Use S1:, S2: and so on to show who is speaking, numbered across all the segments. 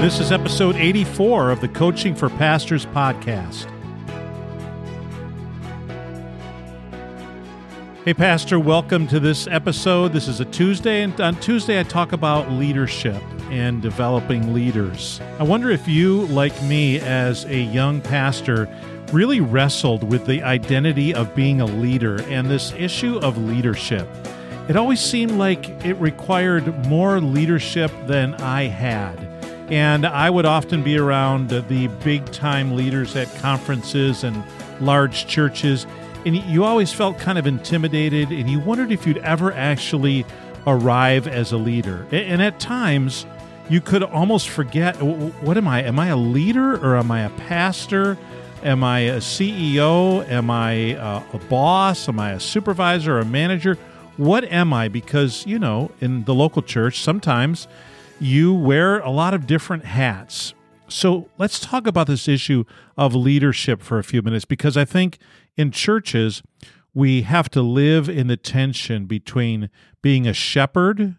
S1: This is episode 84 of the Coaching for Pastors podcast. Hey, Pastor, welcome to this episode. This is a Tuesday, and on Tuesday, I talk about leadership and developing leaders. I wonder if you, like me, as a young pastor, really wrestled with the identity of being a leader and this issue of leadership. It always seemed like it required more leadership than I had. And I would often be around the big time leaders at conferences and large churches. And you always felt kind of intimidated and you wondered if you'd ever actually arrive as a leader. And at times, you could almost forget what am I? Am I a leader or am I a pastor? Am I a CEO? Am I uh, boss? Am I a supervisor or a manager? What am I? Because, you know, in the local church, sometimes you wear a lot of different hats. So let's talk about this issue of leadership for a few minutes because I think in churches, we have to live in the tension between being a shepherd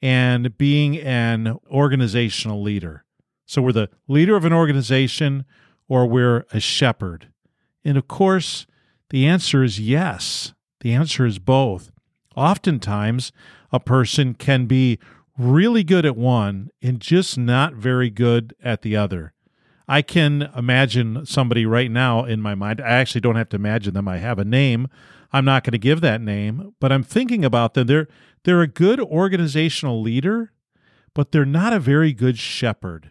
S1: and being an organizational leader. So we're the leader of an organization or we're a shepherd. And of course, the answer is yes. The answer is both. Oftentimes, a person can be really good at one and just not very good at the other. I can imagine somebody right now in my mind. I actually don't have to imagine them. I have a name. I'm not going to give that name, but I'm thinking about them. They're they're a good organizational leader, but they're not a very good shepherd.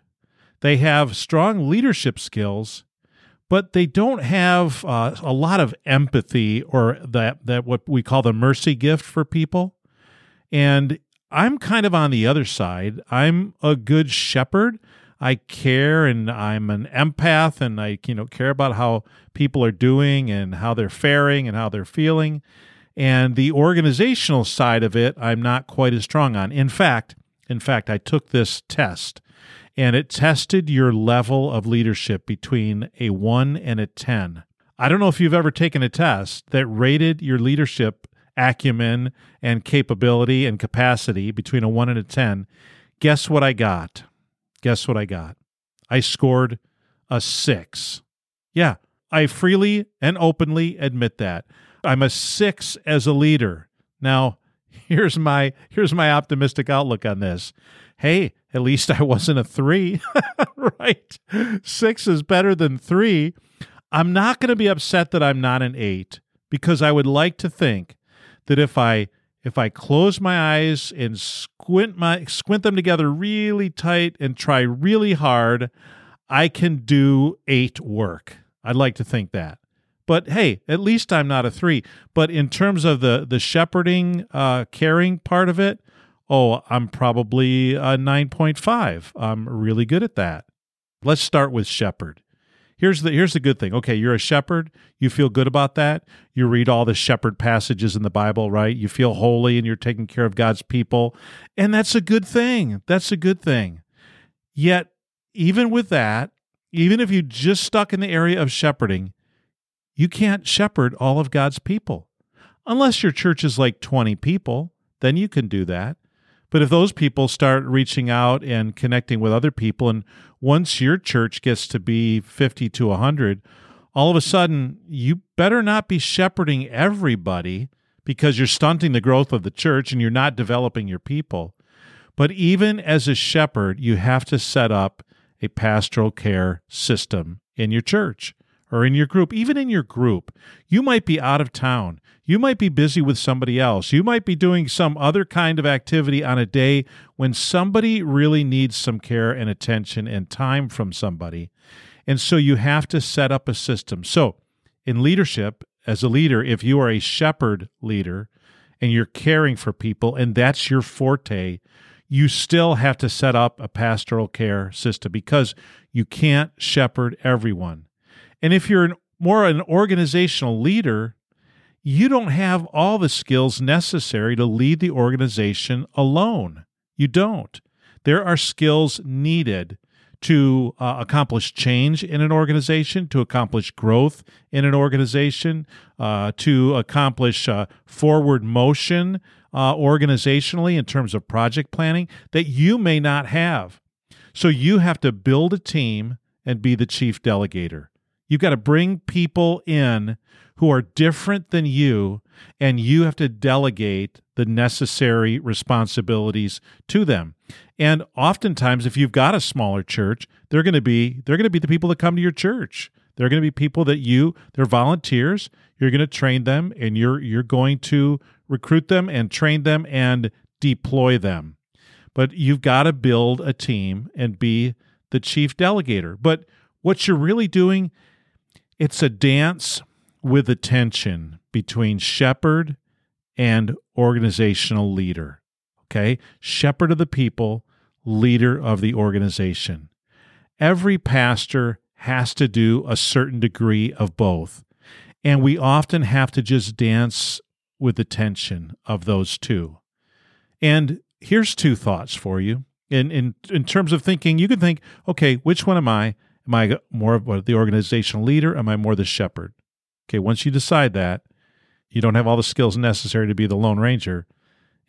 S1: They have strong leadership skills, but they don't have uh, a lot of empathy or that that what we call the mercy gift for people. And I'm kind of on the other side. I'm a good shepherd. I care and I'm an empath and I you know care about how people are doing and how they're faring and how they're feeling. And the organizational side of it, I'm not quite as strong on. In fact, in fact, I took this test and it tested your level of leadership between a 1 and a 10. I don't know if you've ever taken a test that rated your leadership acumen and capability and capacity between a 1 and a 10. Guess what I got? Guess what I got? I scored a 6. Yeah, I freely and openly admit that. I'm a 6 as a leader. Now, here's my here's my optimistic outlook on this hey, at least I wasn't a three, right? Six is better than three. I'm not going to be upset that I'm not an eight because I would like to think that if I if I close my eyes and squint my squint them together really tight and try really hard, I can do eight work. I'd like to think that. But hey, at least I'm not a three. But in terms of the the shepherding, uh, caring part of it, oh, I'm probably a 9.5. I'm really good at that. Let's start with shepherd. Here's the here's the good thing. Okay, you're a shepherd. You feel good about that. You read all the shepherd passages in the Bible, right? You feel holy and you're taking care of God's people, and that's a good thing. That's a good thing. Yet, even with that, even if you just stuck in the area of shepherding, you can't shepherd all of God's people. Unless your church is like 20 people, then you can do that. But if those people start reaching out and connecting with other people, and once your church gets to be 50 to 100, all of a sudden you better not be shepherding everybody because you're stunting the growth of the church and you're not developing your people. But even as a shepherd, you have to set up a pastoral care system in your church or in your group, even in your group. You might be out of town. You might be busy with somebody else. You might be doing some other kind of activity on a day when somebody really needs some care and attention and time from somebody. And so you have to set up a system. So, in leadership, as a leader, if you are a shepherd leader and you're caring for people and that's your forte, you still have to set up a pastoral care system because you can't shepherd everyone. And if you're an, more an organizational leader, you don't have all the skills necessary to lead the organization alone. You don't. There are skills needed to uh, accomplish change in an organization, to accomplish growth in an organization, uh, to accomplish uh, forward motion uh, organizationally in terms of project planning that you may not have. So you have to build a team and be the chief delegator. You've got to bring people in who are different than you, and you have to delegate the necessary responsibilities to them. And oftentimes, if you've got a smaller church, they're going to be they're going to be the people that come to your church. They're going to be people that you they're volunteers. You're going to train them, and you're you're going to recruit them and train them and deploy them. But you've got to build a team and be the chief delegator. But what you're really doing, it's a dance with attention between shepherd and organizational leader. Okay? Shepherd of the people, leader of the organization. Every pastor has to do a certain degree of both. And we often have to just dance with the tension of those two. And here's two thoughts for you. In, in, in terms of thinking, you can think, okay, which one am I? Am I more of the organizational leader? Am I more the shepherd? Okay, once you decide that, you don't have all the skills necessary to be the Lone Ranger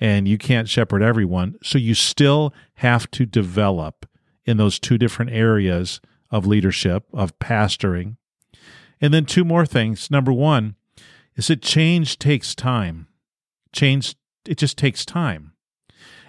S1: and you can't shepherd everyone. So you still have to develop in those two different areas of leadership, of pastoring. And then two more things. Number one is that change takes time. Change, it just takes time.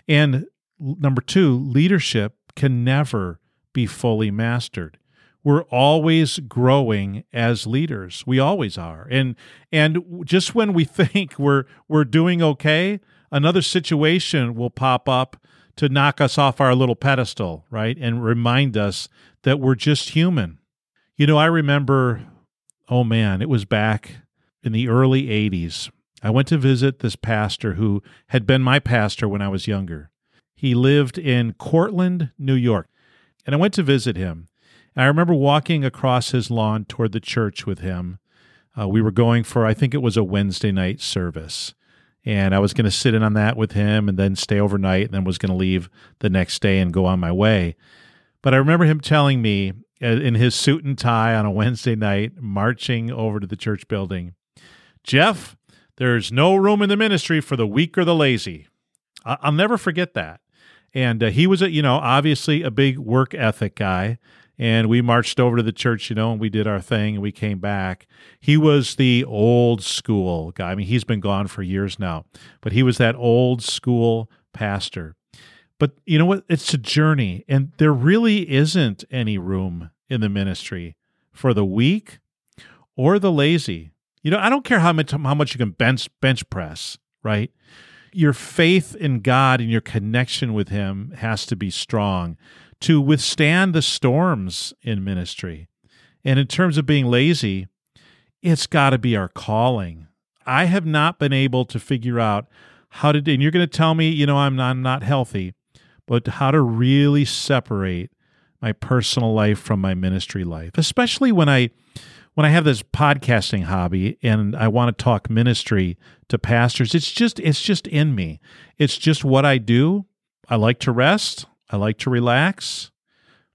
S1: And number two, leadership can never be fully mastered we're always growing as leaders. We always are. And and just when we think we're we're doing okay, another situation will pop up to knock us off our little pedestal, right? And remind us that we're just human. You know, I remember oh man, it was back in the early 80s. I went to visit this pastor who had been my pastor when I was younger. He lived in Cortland, New York. And I went to visit him. And I remember walking across his lawn toward the church with him. Uh, we were going for, I think it was a Wednesday night service. And I was going to sit in on that with him and then stay overnight and then was going to leave the next day and go on my way. But I remember him telling me uh, in his suit and tie on a Wednesday night, marching over to the church building, Jeff, there's no room in the ministry for the weak or the lazy. I'll never forget that. And uh, he was a, you know, obviously a big work ethic guy and we marched over to the church, you know, and we did our thing and we came back. He was the old school guy. I mean, he's been gone for years now, but he was that old school pastor. But you know what? It's a journey, and there really isn't any room in the ministry for the weak or the lazy. You know, I don't care how much how much you can bench bench press, right? Your faith in God and your connection with Him has to be strong to withstand the storms in ministry. And in terms of being lazy, it's got to be our calling. I have not been able to figure out how to, and you're going to tell me, you know, I'm not, I'm not healthy, but how to really separate my personal life from my ministry life, especially when I, when I have this podcasting hobby and I want to talk ministry to pastors, it's just it's just in me. It's just what I do. I like to rest. I like to relax,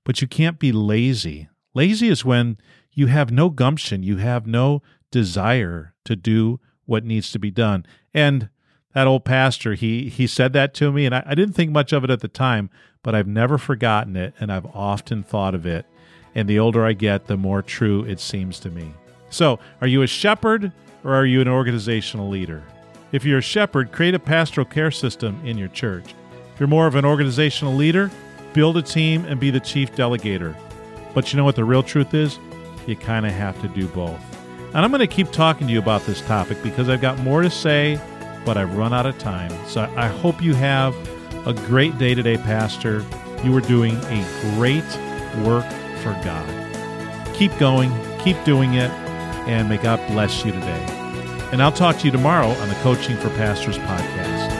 S1: but you can't be lazy. Lazy is when you have no gumption, you have no desire to do what needs to be done. And that old pastor, he he said that to me, and I, I didn't think much of it at the time, but I've never forgotten it, and I've often thought of it. And the older I get, the more true it seems to me. So, are you a shepherd or are you an organizational leader? If you're a shepherd, create a pastoral care system in your church. If you're more of an organizational leader, build a team and be the chief delegator. But you know what the real truth is? You kind of have to do both. And I'm going to keep talking to you about this topic because I've got more to say, but I've run out of time. So I hope you have a great day today, Pastor. You are doing a great work for God. Keep going, keep doing it, and may God bless you today. And I'll talk to you tomorrow on the Coaching for Pastors podcast.